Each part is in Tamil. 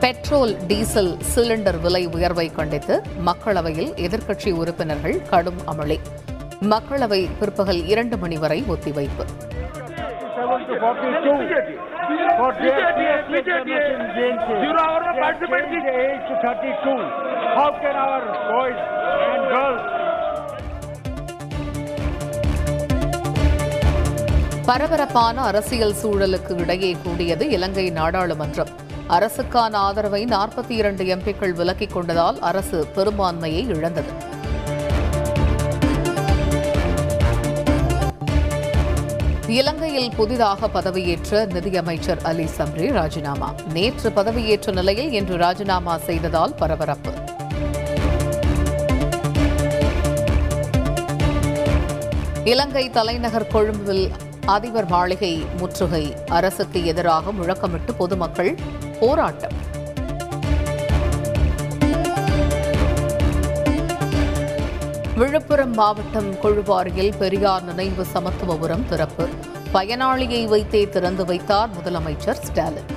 பெட்ரோல் டீசல் சிலிண்டர் விலை உயர்வை கண்டித்து மக்களவையில் எதிர்க்கட்சி உறுப்பினர்கள் கடும் அமளி. மக்களவை பிற்பகல் இரண்டு மணி வரை ஒத்திவைப்பு. பரபரப்பான அரசியல் சூழலுக்கு இடையே கூடியது இலங்கை நாடாளுமன்றம். அரசுக்கான ஆதரவை நாற்பத்தி இரண்டு எம்பிக்கள் விலக்கிக் கொண்டதால் அரசு பெரும்பான்மையை இழந்தது. இலங்கையில் புதிதாக பதவியேற்ற நிதியமைச்சர் அலி சம்ரி ராஜினாமா. நேற்று பதவியேற்ற நிலையில் இன்று ராஜினாமா செய்ததால் பரபரப்பு. இலங்கை தலைநகர் கொழும்பில் அதிபர் மாளிகை முற்றுகை. அரசுக்கு எதிராக முழக்கமிட்டு பொதுமக்கள் போராட்டம். விழுப்புரம் மாவட்டம் கொழுவாரியில் பெரியார் நினைவு சமத்துவபுரம் திறப்பு. பயனாளியை வைத்தே திறந்து வைத்தார் முதலமைச்சர் ஸ்டாலின்.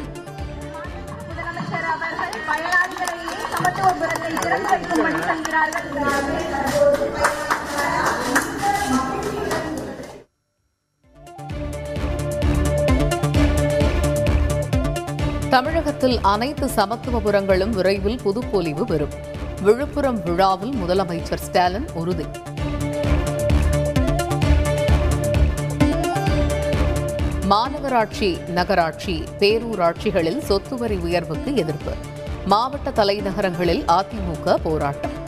முதலமைச்சர் சமத்துவபுரத்தை திறந்து வைக்கும்படி தமிழகத்தில் அனைத்து சமத்துவபுரங்களும் விரைவில் புதுப்பொலிவு பெறும். விழுப்புரம் விழாவில் முதலமைச்சர் ஸ்டாலின் உறுதி. மாநகராட்சி நகராட்சி பேரூராட்சிகளில் சொத்து வரி உயர்வுக்கு எதிர்ப்பு. மாவட்ட தலைநகரங்களில் அதிமுக போராட்டம்.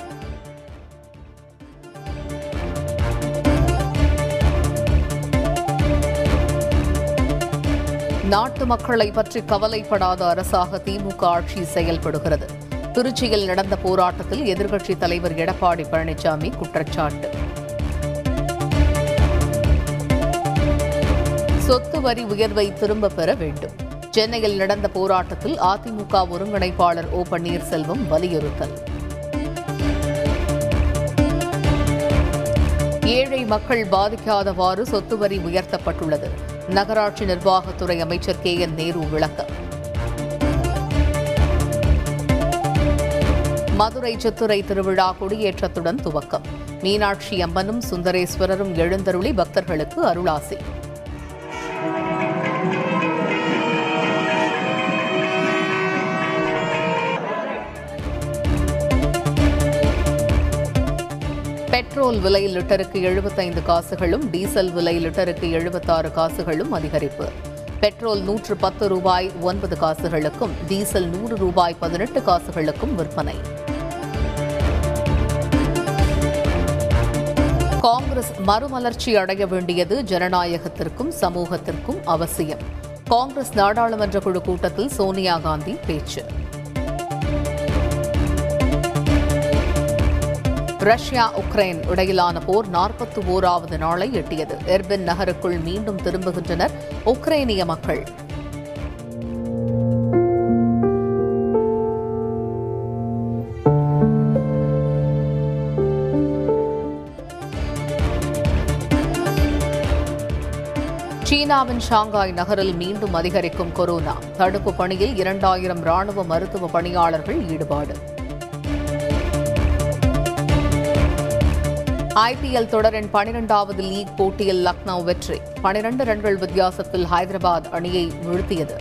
நாட்டு மக்களை பற்றி கவலைப்படாத அரசாக திமுக ஆட்சி செயல்படுகிறது. திருச்சியில் நடந்த போராட்டத்தில் எதிர்க்கட்சித் தலைவர் எடப்பாடி பழனிசாமி குற்றச்சாட்டு. சொத்து வரி உயர்வை திரும்பப் பெற வேண்டும். சென்னையில் நடந்த போராட்டத்தில் அதிமுக ஒருங்கிணைப்பாளர் ஓ பன்னீர்செல்வம் வலியுறுத்தல். ஏழை மக்கள் பாதிக்காதவாறு சொத்து வரி உயர்த்தப்பட்டுள்ளது. நகராட்சி நிர்வாகத்துறை அமைச்சர் கே என் நேரு விளக்கம். மதுரை சித்துரை திருவிழா கொடியேற்றத்துடன் துவக்கம். மீனாட்சி அம்மனும் சுந்தரேஸ்வரரும் எழுந்தருளி பக்தர்களுக்கு அருளாசி. பெட்ரோல் விலை லிட்டருக்கு எழுபத்தைந்து காசுகளும் டீசல் விலை லிட்டருக்கு எழுபத்தாறு காசுகளும் அதிகரிப்பு. பெட்ரோல் நூற்று பத்து ரூபாய் ஒன்பது காசுகளுக்கும் டீசல் நூறு ரூபாய் பதினெட்டு காசுகளுக்கும் விற்பனை. காங்கிரஸ் மறுமலர்ச்சி அடைய வேண்டியது ஜனநாயகத்திற்கும் சமூகத்திற்கும் அவசியம். காங்கிரஸ் நாடாளுமன்ற குழு கூட்டத்தில் சோனியா காந்தி பேச்சு. ரஷ்யா உக்ரைன் இடையிலான போர் நாற்பத்தி ஓராவது நாளை எட்டியது. எர்பின் நகருக்குள் மீண்டும் திரும்புகின்றனர் உக்ரைனிய மக்கள். சீனாவின் ஷாங்காய் நகரில் மீண்டும் அதிகரிக்கும் கொரோனா. தடுப்பு பணியில் இரண்டாயிரம் ராணுவ மருத்துவ பணியாளர்கள் ஈடுபாடு. ஐபிஎல் தொடரின் பனிரெண்டாவது லீக் போட்டியில் லக்னோ வெற்றி. பனிரண்டு ரன்கள் வித்தியாசத்தில் ஹைதராபாத் அணியை வீழ்த்தியது.